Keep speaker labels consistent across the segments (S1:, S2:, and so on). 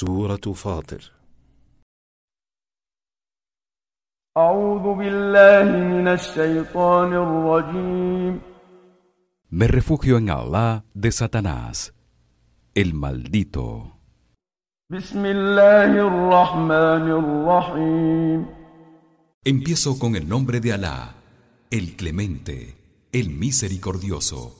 S1: سورة فاطر
S2: أعوذ بالله من الشيطان الرجيم
S3: Me refugio en Allah de Satanás, el maldito.
S2: بسم الله الرحمن الرحيم
S3: Empiezo con el nombre de Alá, el clemente, el misericordioso.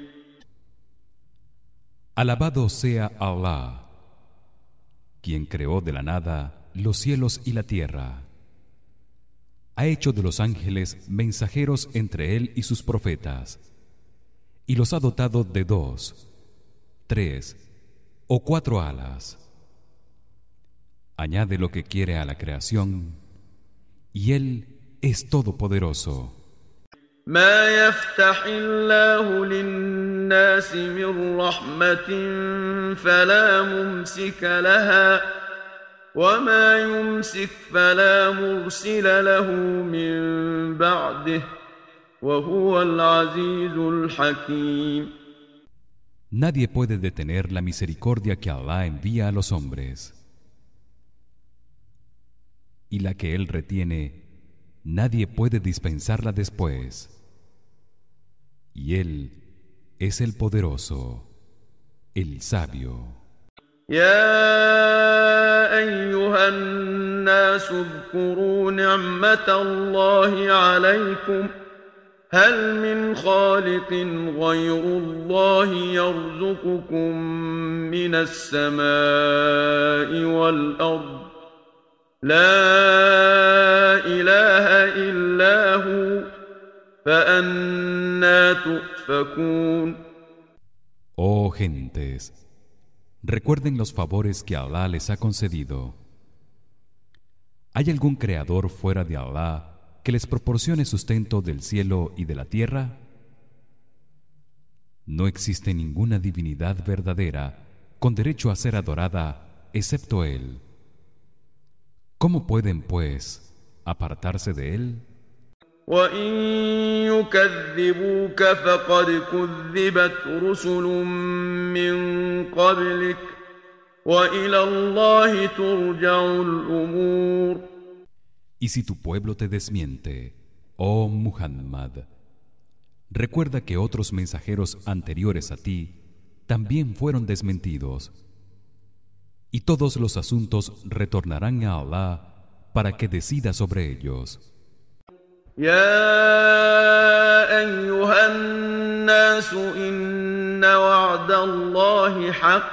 S3: Alabado sea Allah, quien creó de la nada los cielos y la tierra. Ha hecho de los ángeles mensajeros entre él y sus profetas, y los ha dotado de dos, tres o cuatro alas. Añade lo que quiere a la creación, y él es todopoderoso.
S2: ما يفتح الله للناس من رحمة فلا ممسك لها وما يمسك فلا مرسل له من بعده وهو العزيز الحكيم
S3: Nadie puede detener la misericordia que Allah envía a los hombres. Y la que él retiene, nadie puede dispensarla después. Y él es el poderoso, el sabio.
S2: يا أيها الناس اذكروا نعمة الله عليكم هل من خالق غير الله يرزقكم من السماء والأرض لا إله إلا هو فأنا تؤفكون
S3: Oh gentes, recuerden los favores que Allah les ha concedido. ¿Hay algún creador fuera de Allah que les proporcione sustento del cielo y de la tierra? No existe ninguna divinidad verdadera con derecho a ser adorada excepto él. ¿Cómo pueden pues apartarse de él?
S2: وإن يكذبوك فقد كذبت رسل من قبلك وإلى الله ترجع الأمور
S3: Y si tu pueblo te desmiente, oh Muhammad, recuerda que otros mensajeros anteriores a ti también fueron desmentidos. Y todos los asuntos retornarán a Allah para que decida sobre ellos.
S2: يا أيها الناس إن وعد الله حق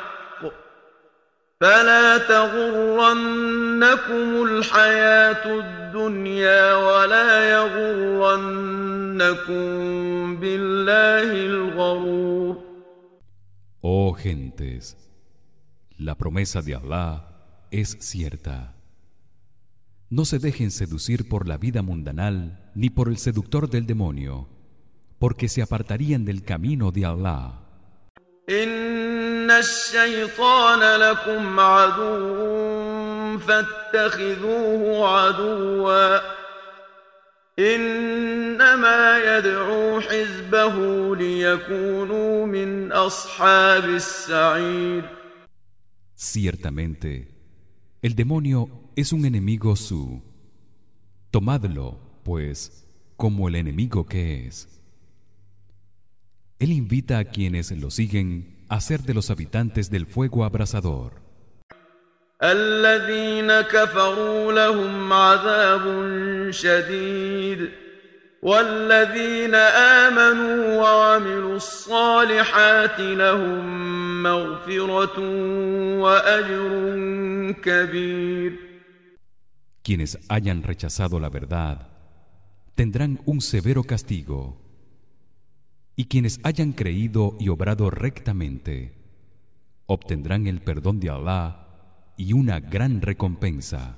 S2: فلا تغرنكم الحياة الدنيا ولا يغرنكم بالله الغرور
S3: Oh gentes, la promesa de Allah es cierta. No se dejen seducir por la vida mundanal ni por el seductor del demonio, porque se apartarían del camino de Allah. Ciertamente, el demonio es un enemigo su. Tomadlo, pues, como el enemigo que es. Él invita a quienes lo siguen a ser de los habitantes del fuego abrasador.
S2: والذين آمنوا وعملوا الصالحات لهم مغفرة وأجر كبير
S3: Quienes hayan rechazado la verdad tendrán un severo castigo. Y quienes hayan creído y obrado rectamente obtendrán el perdón de Allah y una gran recompensa.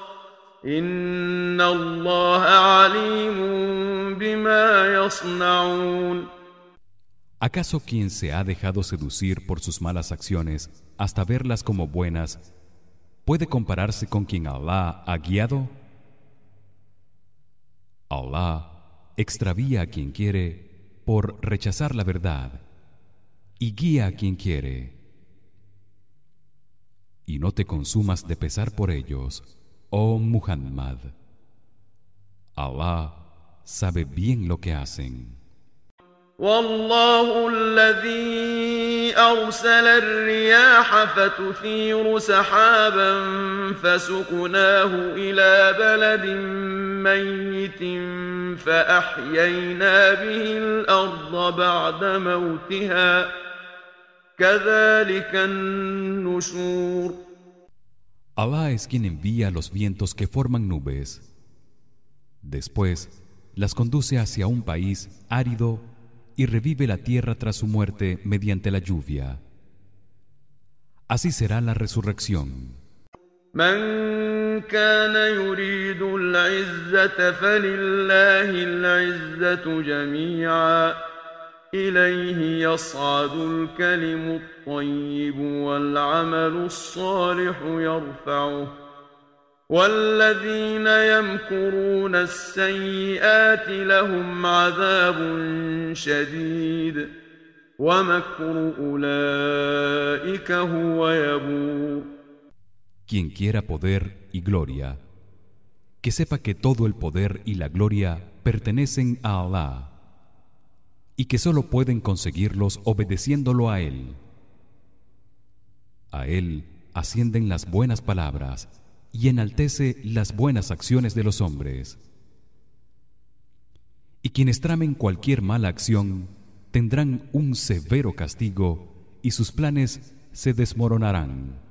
S3: ¿Acaso quien se ha dejado seducir por sus malas acciones hasta verlas como buenas puede compararse con quien Allah ha guiado? Allah extravía a quien quiere por rechazar la verdad y guía a quien quiere. Y no te consumas de pesar por ellos oh Muhammad. Allah sabe bien lo que hacen.
S2: والله الذي أرسل الرياح فتثير سحابا فسقناه إلى بلد ميت فأحيينا به الأرض بعد موتها كذلك النشور
S3: Allah es quien envía los vientos que forman nubes. Después las conduce hacia un país árido y revive la tierra tras su muerte mediante la lluvia. Así será la resurrección.
S2: إليه يصعد الكلم الطيب والعمل الصالح يرفعه. والذين يمكرون السيئات لهم عذاب شديد. ومكر أولئك هو يبور.
S3: Quien quiera poder y gloria, que sepa que todo el poder y la gloria pertenecen a Allah y que solo pueden conseguirlos obedeciéndolo a él. A él ascienden las buenas palabras y enaltece las buenas acciones de los hombres. Y quienes tramen cualquier mala acción tendrán un severo castigo y sus planes se desmoronarán.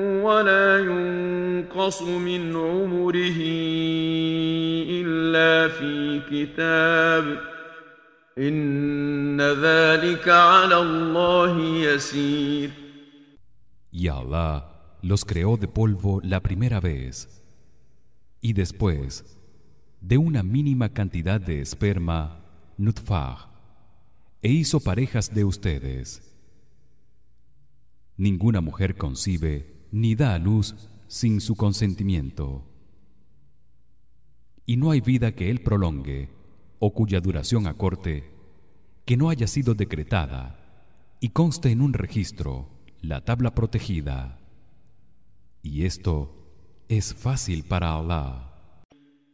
S2: ولا ينقص ينقص من عمره إلا في كتاب إن ذلك على الله يسير
S3: Y Allah los creó de polvo la primera vez y después de una mínima cantidad de esperma nutfah e hizo parejas de ustedes ninguna mujer concibe ni da a luz sin su consentimiento. Y no hay vida que él prolongue o cuya duración acorte que no haya sido decretada y conste en un registro, la tabla protegida. Y esto es fácil para Allah.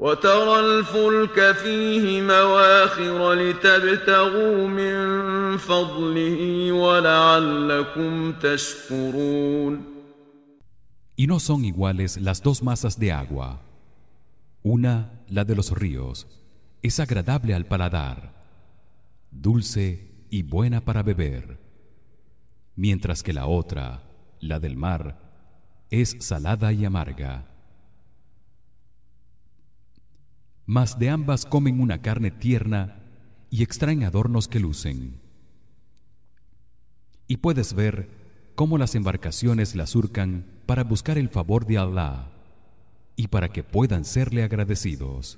S2: وترى الفلك فيه مواخر لتبتغوا من فضله ولعلكم تشكرون
S3: Y no son iguales las dos masas de agua. Una, la de los ríos, es agradable al paladar, dulce y buena para beber, mientras que la otra, la del mar, es salada y amarga. mas de ambas comen una carne tierna y extraen adornos que lucen. Y puedes ver cómo las embarcaciones la surcan para buscar el favor de Allah y para que puedan serle agradecidos.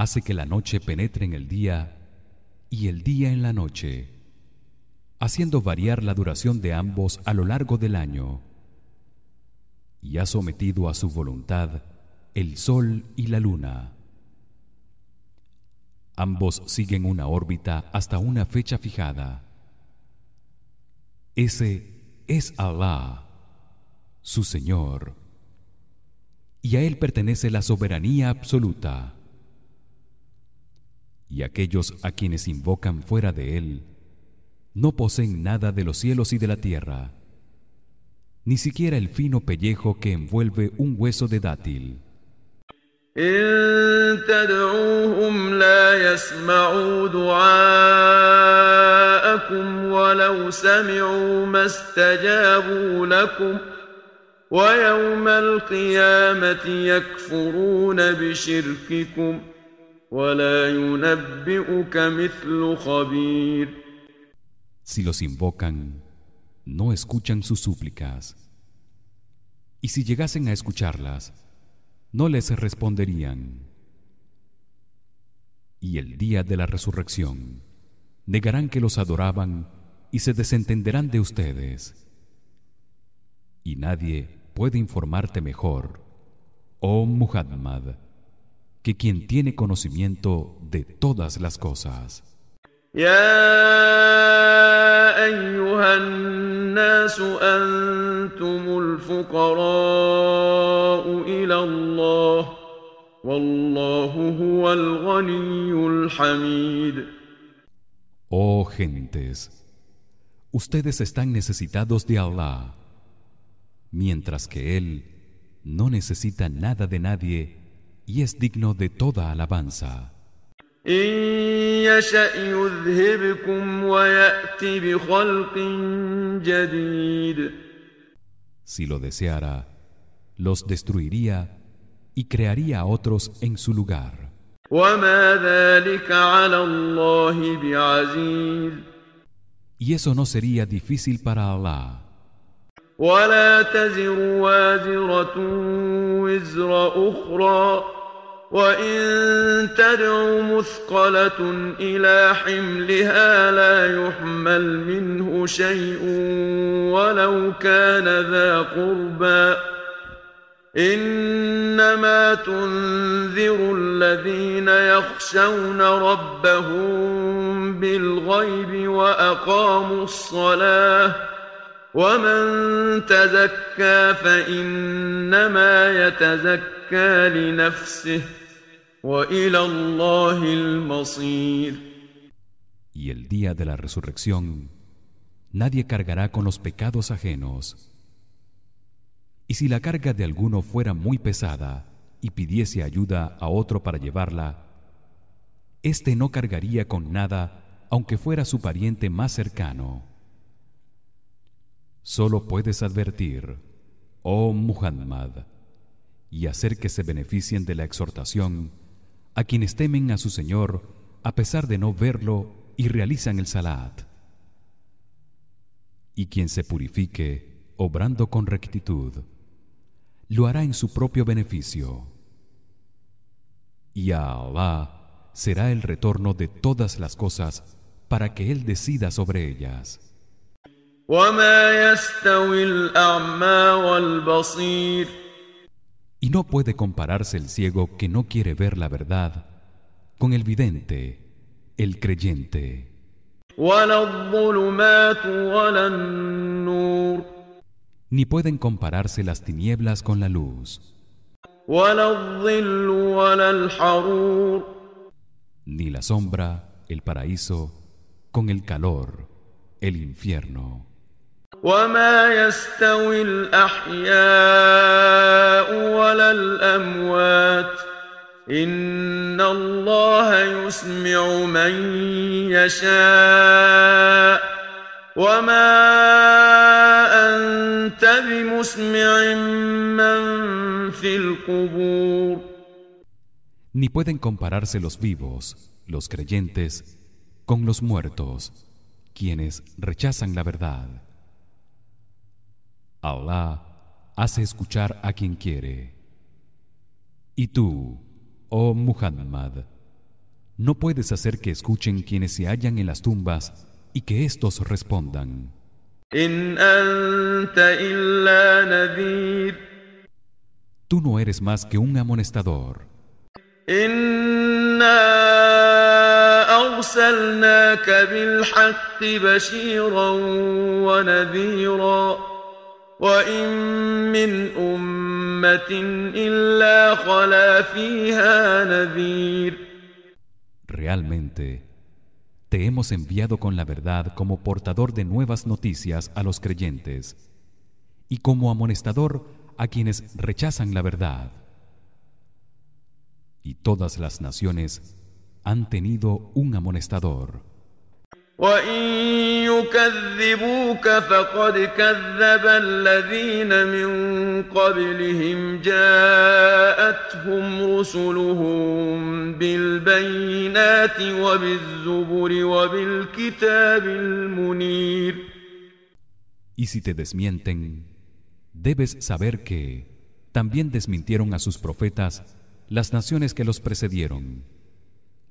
S3: hace que la noche penetre en el día y el día en la noche haciendo variar la duración de ambos a lo largo del año. Y ha sometido a su voluntad el sol y la luna. Ambos siguen una órbita hasta una fecha fijada. Ese es Allah su Señor. Y a él pertenece la soberanía absoluta y aquellos a quienes invocan fuera de él no poseen nada de los cielos y de la tierra ni siquiera el fino pellejo que envuelve un hueso de dátil
S2: إن تدعوهم لا يسمعوا دعاءكم ولو سمعوا ما استجابوا لكم ويوم القيامة يكفرون بشرككم ولا ينبئك مثل خبير
S3: Si los invocan, no escuchan sus súplicas. Y si llegasen a escucharlas, no les responderían. Y el día de la resurrección negarán que los adoraban y se desentenderán de ustedes. Y nadie puede informarte mejor, oh Muhammad, que quien tiene conocimiento de todas las cosas.
S2: يا أيها الناس أنتم الفقراء إلى الله والله هو الغني الحميد
S3: Oh gentes, ustedes están necesitados de Allah, mientras que él no necesita nada de nadie y es digno de toda alabanza.
S2: إن يشأ يذهبكم ويأت بخلق جديد
S3: Si lo deseara, los destruiría y crearía a otros en su lugar.
S2: وما ذلك على الله بعزيز
S3: Y eso no sería difícil para Allah.
S2: ولا تزر وازرة وزر أخرى وإن تدع مثقلة إلى حملها لا يحمل منه شيء ولو كان ذا قربى إنما تنذر الذين يخشون ربهم بالغيب وأقاموا الصلاة ومن تزكى فإنما يتزكى لنفسه
S3: Y el día de la resurrección nadie cargará con los pecados ajenos. Y si la carga de alguno fuera muy pesada y pidiese ayuda a otro para llevarla, éste no cargaría con nada aunque fuera su pariente más cercano. Solo puedes advertir, oh Muhammad, y hacer que se beneficien de la exhortación a quienes temen a su Señor a pesar de no verlo y realizan el salat. Y quien se purifique obrando con rectitud, lo hará en su propio beneficio. Y a Allah será el retorno de todas las cosas para que él decida sobre ellas y no puede compararse el ciego que no quiere ver la verdad con el vidente el creyente. ni pueden compararse las tinieblas con la luz. ni la sombra el paraíso con el calor el infierno.
S2: وما يستوي الأحياء ولا الأموات إن الله يسمع من يشاء وما أنت بمسمع من في القبور
S3: Ni pueden compararse los vivos, los creyentes, con los muertos, quienes rechazan la verdad. Allah hace escuchar a quien quiere. Y tú, oh Muhammad, no puedes hacer que escuchen quienes se hallan en las tumbas y que éstos respondan. Tú no eres más que un amonestador.
S2: وإن من أمة إلا خلا فيها نذير
S3: Realmente te hemos enviado con la verdad como portador de nuevas noticias a los creyentes y como amonestador a quienes rechazan la verdad. y todas las naciones han tenido un amonestador.
S2: وَإِن يُكَذِّبُوكَ فَقَدْ كَذَّبَ الَّذِينَ مِن قَبْلِهِمْ جَاءَتْهُمْ رُسُلُهُم بِالْبَيِّنَاتِ وَبِالزُّبُرِ وَبِالْكِتَابِ الْمُنِيرِ
S3: Y si te desmienten, debes saber que también desmintieron a sus profetas las naciones que los precedieron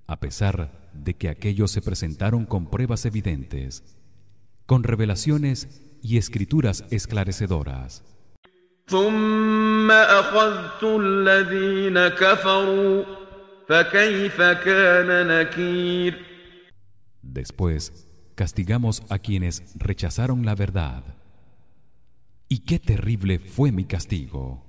S3: a pesar de que aquellos se presentaron con pruebas evidentes con revelaciones y escrituras esclarecedoras Después castigamos a quienes rechazaron la verdad. Y qué terrible fue mi castigo.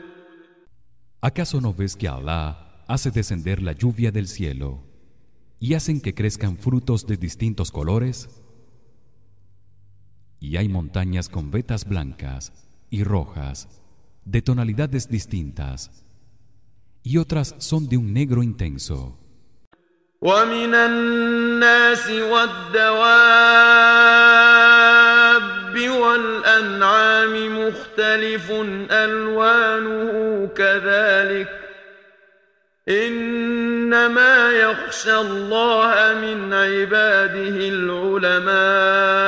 S3: ¿Acaso no ves que Allah hace descender la lluvia del cielo y hacen que crezcan frutos de distintos colores? Y hay montañas con vetas blancas y rojas de tonalidades distintas y otras son de un negro intenso.
S2: والأنعام مختلف ألوانه كذلك إنما يخشى الله من عباده العلماء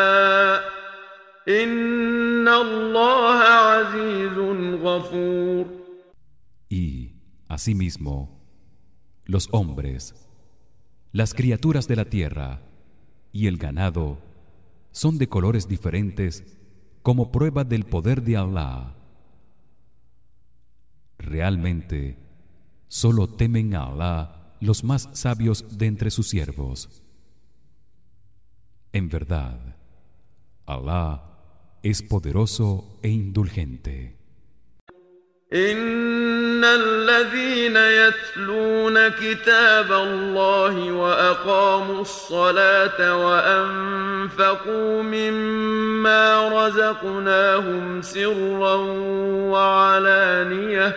S2: إن الله عزيز غفور
S3: Y asimismo los hombres las criaturas de la tierra y el ganado son de colores diferentes como prueba del poder de Allah. Realmente solo temen a Allah los más sabios de entre sus siervos. En verdad, Allah es poderoso e indulgente.
S2: ان الذين يتلون كتاب الله واقاموا الصلاه وانفقوا مما رزقناهم سرا وعلانيه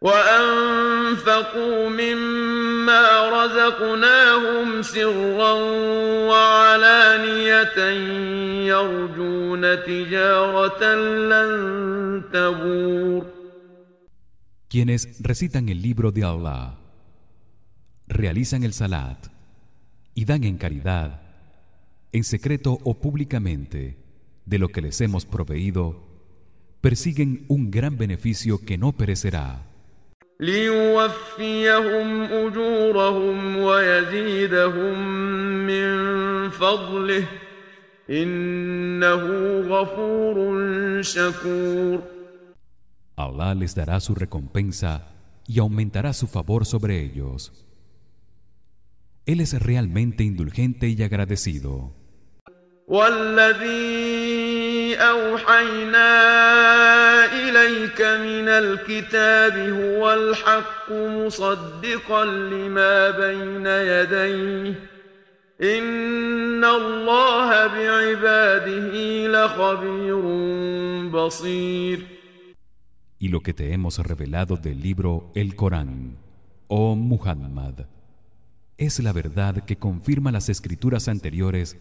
S2: وأنفقوا مما رزقناهم سرا وعلانية يرجون تجارة لن تبور
S3: Quienes recitan el libro de Allah realizan el salat y dan en caridad en secreto o públicamente de lo que les hemos proveído persiguen un gran beneficio que no perecerá
S2: ليوفيهم أجورهم ويزيدهم من فضله إنه غفور شكور
S3: Allah les dará su recompensa y aumentará su favor sobre ellos. Él es realmente indulgente y agradecido.
S2: والذي أوحينا إليك من الكتاب هو الحق مصدقا لما بين يديه إن الله بعباده لخبير بصير
S3: y lo que te hemos revelado del libro el Corán, oh Muhammad, es la verdad que confirma las escrituras anteriores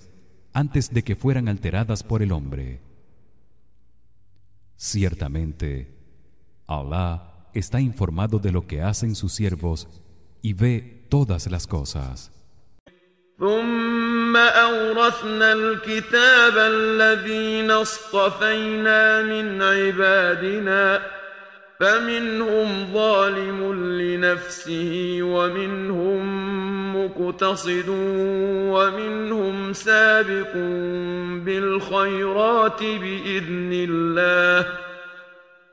S3: antes de que fueran alteradas por el hombre. Ciertamente, Allah está informado de lo que hacen sus siervos y ve todas las cosas.
S2: فمنهم ظالم لنفسه ومنهم مقتصد ومنهم سابق بالخيرات بإذن الله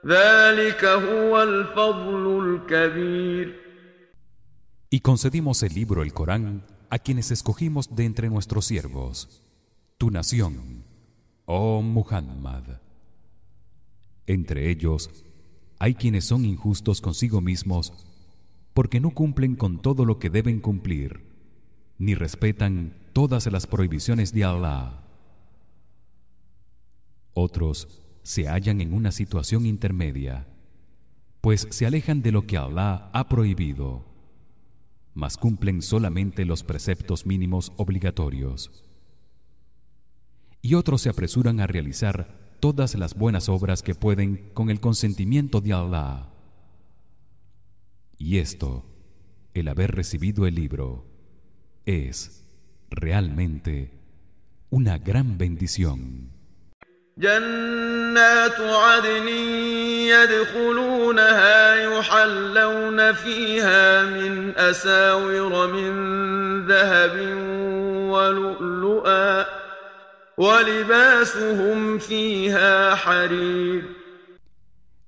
S2: ذلك هو الفضل الكبير
S3: Y concedimos el libro el Corán a quienes escogimos de entre nuestros siervos tu nación oh Muhammad entre ellos hay quienes son injustos consigo mismos porque no cumplen con todo lo que deben cumplir ni respetan todas las prohibiciones de Allah. Otros se hallan en una situación intermedia, pues se alejan de lo que Allah ha prohibido, mas cumplen solamente los preceptos mínimos obligatorios. Y otros se apresuran a realizar todas las buenas obras que pueden con el consentimiento de Allah. Y esto, el haber recibido el libro, es realmente una gran bendición.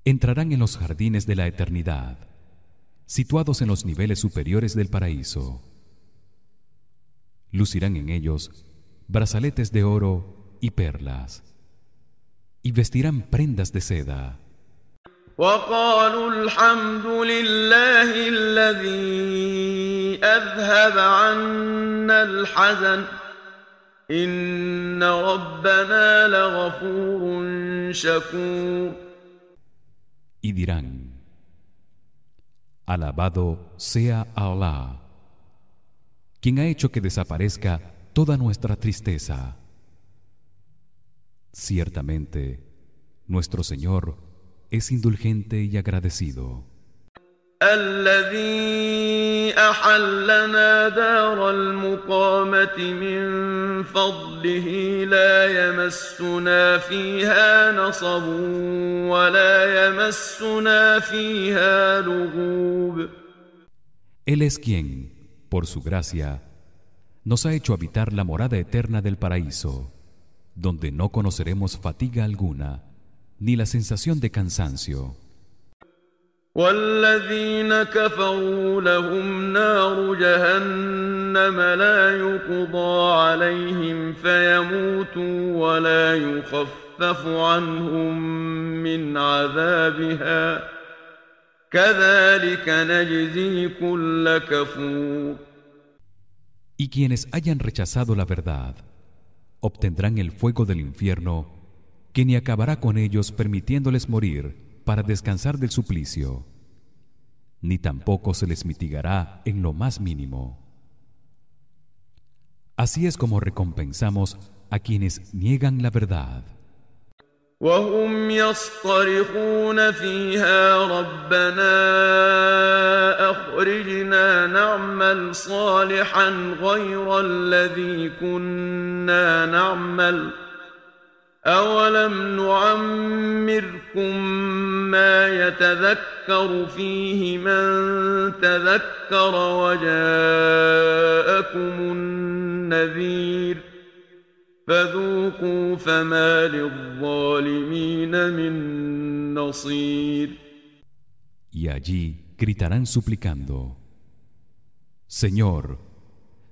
S3: Entrarán en los jardines de la eternidad, situados en los niveles superiores del paraíso. Lucirán en ellos brazaletes de oro y perlas, y vestirán prendas de seda. Y dirán Alabado sea Allah quien ha hecho que desaparezca toda nuestra tristeza. Ciertamente nuestro Señor es indulgente y agradecido
S2: الذي أحلنا دار المقامة من فضله لا يمسنا فيها نصب ولا يمسنا فيها لغوب
S3: Él es quien, por su gracia, nos ha hecho habitar la morada eterna del paraíso, donde no conoceremos fatiga alguna, ni la sensación de cansancio.
S2: والذين كفروا لهم نار جهنم لا يقضى عليهم فيموتوا ولا يخفف عنهم من عذابها كذلك نجزي كل كفور
S3: Y quienes hayan rechazado la verdad obtendrán el fuego del infierno que ni acabará con ellos permitiéndoles morir para descansar del suplicio. Ni tampoco se les mitigará en lo más mínimo. Así es como recompensamos a quienes niegan la verdad
S2: أولم نعمركم ما يتذكر فيه من تذكر وجاءكم النذير فذوقوا فما للظالمين من نصير
S3: Y allí gritarán suplicando Señor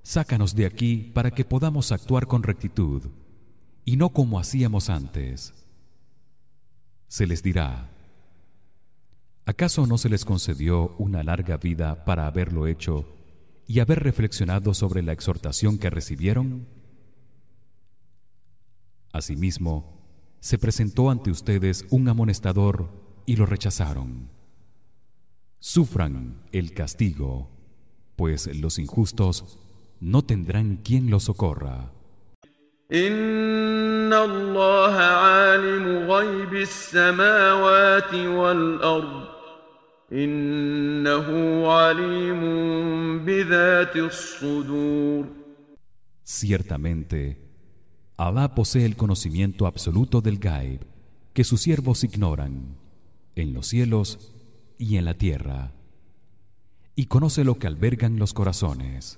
S3: sácanos de aquí para que podamos actuar con rectitud y no como hacíamos antes se les dirá ¿Acaso no se les concedió una larga vida para haberlo hecho y haber reflexionado sobre la exhortación que recibieron? Asimismo, se presentó ante ustedes un amonestador y lo rechazaron. Sufran el castigo, pues los injustos no tendrán quien los socorra.
S2: إن الله عالم غيب السماوات والأرض إنه عليم بذات الصدور
S3: Ciertamente, Alá posee el conocimiento absoluto del Gaib que sus siervos ignoran en los cielos y en la tierra y conoce lo que albergan los corazones.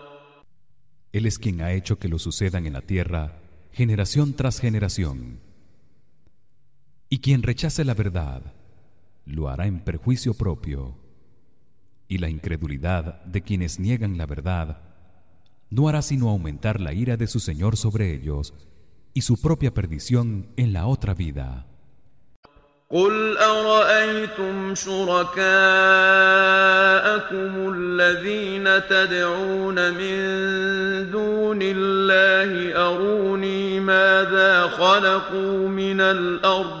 S3: Él es quien ha hecho que lo sucedan en la tierra generación tras generación. Y quien rechace la verdad lo hará en perjuicio propio. Y la incredulidad de quienes niegan la verdad no hará sino aumentar la ira de su Señor sobre ellos y su propia perdición en la otra vida.
S2: قل أرأيتم شركاءكم الذين تدعون من دون الله أروني ماذا خلقوا من الأرض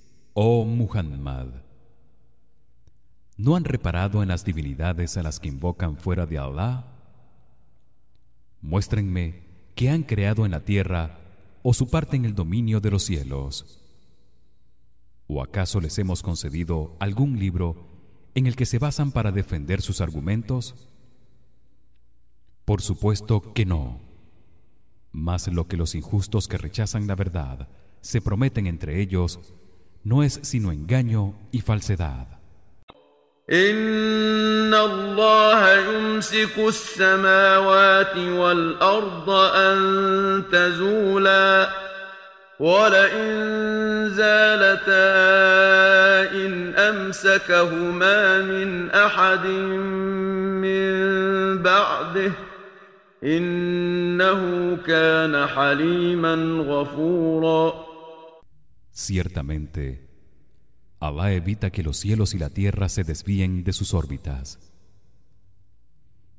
S3: Oh Muhammad, ¿no han reparado en las divinidades a las que invocan fuera de Allah? Muéstrenme qué han creado en la tierra o su parte en el dominio de los cielos. ¿O acaso les hemos concedido algún libro en el que se basan para defender sus argumentos? Por supuesto que no. Mas lo que los injustos que rechazan la verdad se prometen entre ellos no es sino engaño y falsedad.
S2: إن الله يمسك السماوات والأرض أن تزولا ولئن زالتا إن أمسكهما من أحد من بعده إنه كان حليما غفورا
S3: Ciertamente, Allah evita que los cielos y la tierra se desvíen de sus órbitas.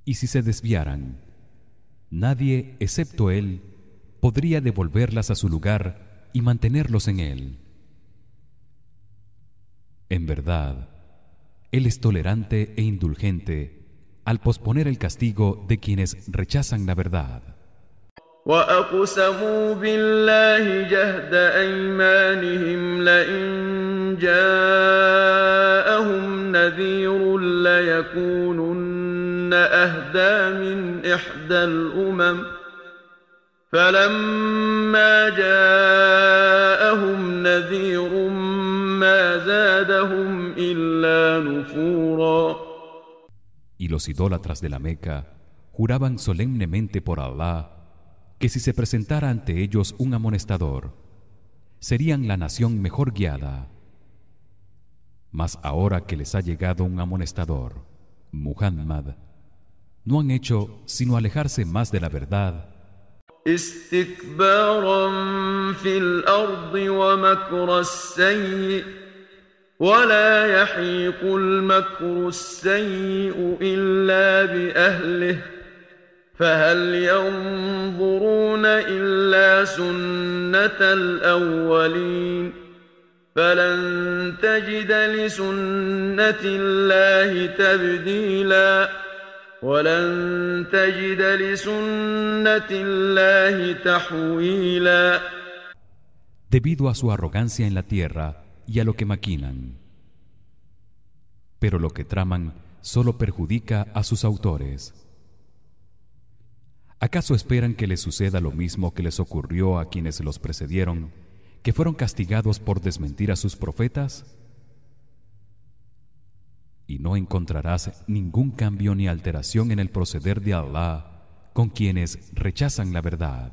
S3: Y si se desviaran, nadie excepto él podría devolverlas a su lugar y mantenerlos en él. En verdad, él es tolerante e indulgente al posponer el castigo de quienes rechazan la verdad.
S2: وأقسموا بالله جهد أيمانهم لئن جاءهم نذير ليكونن أهدى من إحدى الأمم فلما جاءهم نذير ما زادهم إلا نفورا
S3: Y los idólatras de la Meca juraban solemnemente por Allah que si se presentara ante ellos un amonestador serían la nación mejor guiada. Mas ahora que les ha llegado un amonestador, Muhammad, no han hecho sino alejarse más de la verdad
S2: فهل ينظرون إلا سنة الأولين فلن تجد لسنة الله تبديلا ولن تجد لسنة الله تحويلا
S3: debido a su arrogancia en la tierra y a lo que maquinan. Pero lo que traman solo perjudica a sus autores. ¿Acaso esperan que les suceda lo mismo que les ocurrió a quienes los precedieron, que fueron castigados por desmentir a sus profetas? Y no encontrarás ningún cambio ni alteración en el proceder de Allah con quienes rechazan la verdad.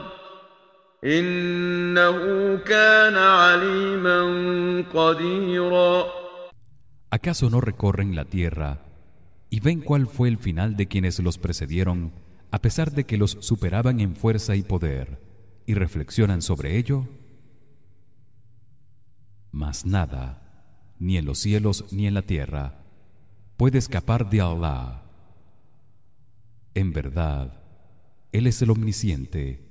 S3: ¿Acaso no recorren la tierra y ven cuál fue el final de quienes los precedieron a pesar de que los superaban en fuerza y poder y reflexionan sobre ello? Mas nada, ni en los cielos ni en la tierra, puede escapar de Allah. En verdad, él es el omnisciente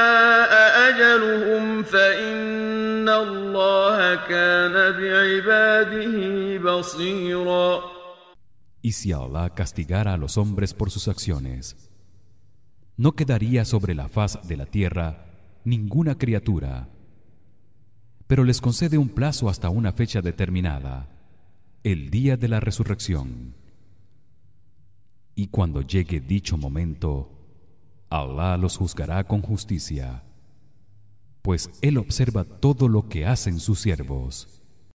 S2: الله كان بعباده بصيرا
S3: Y si Allah castigara a los hombres por sus acciones, no quedaría sobre la faz de la tierra ninguna criatura, pero les concede un plazo hasta una fecha determinada, el día de la resurrección. Y cuando llegue dicho momento, Allah los juzgará con justicia, pues él observa todo lo que hacen sus siervos.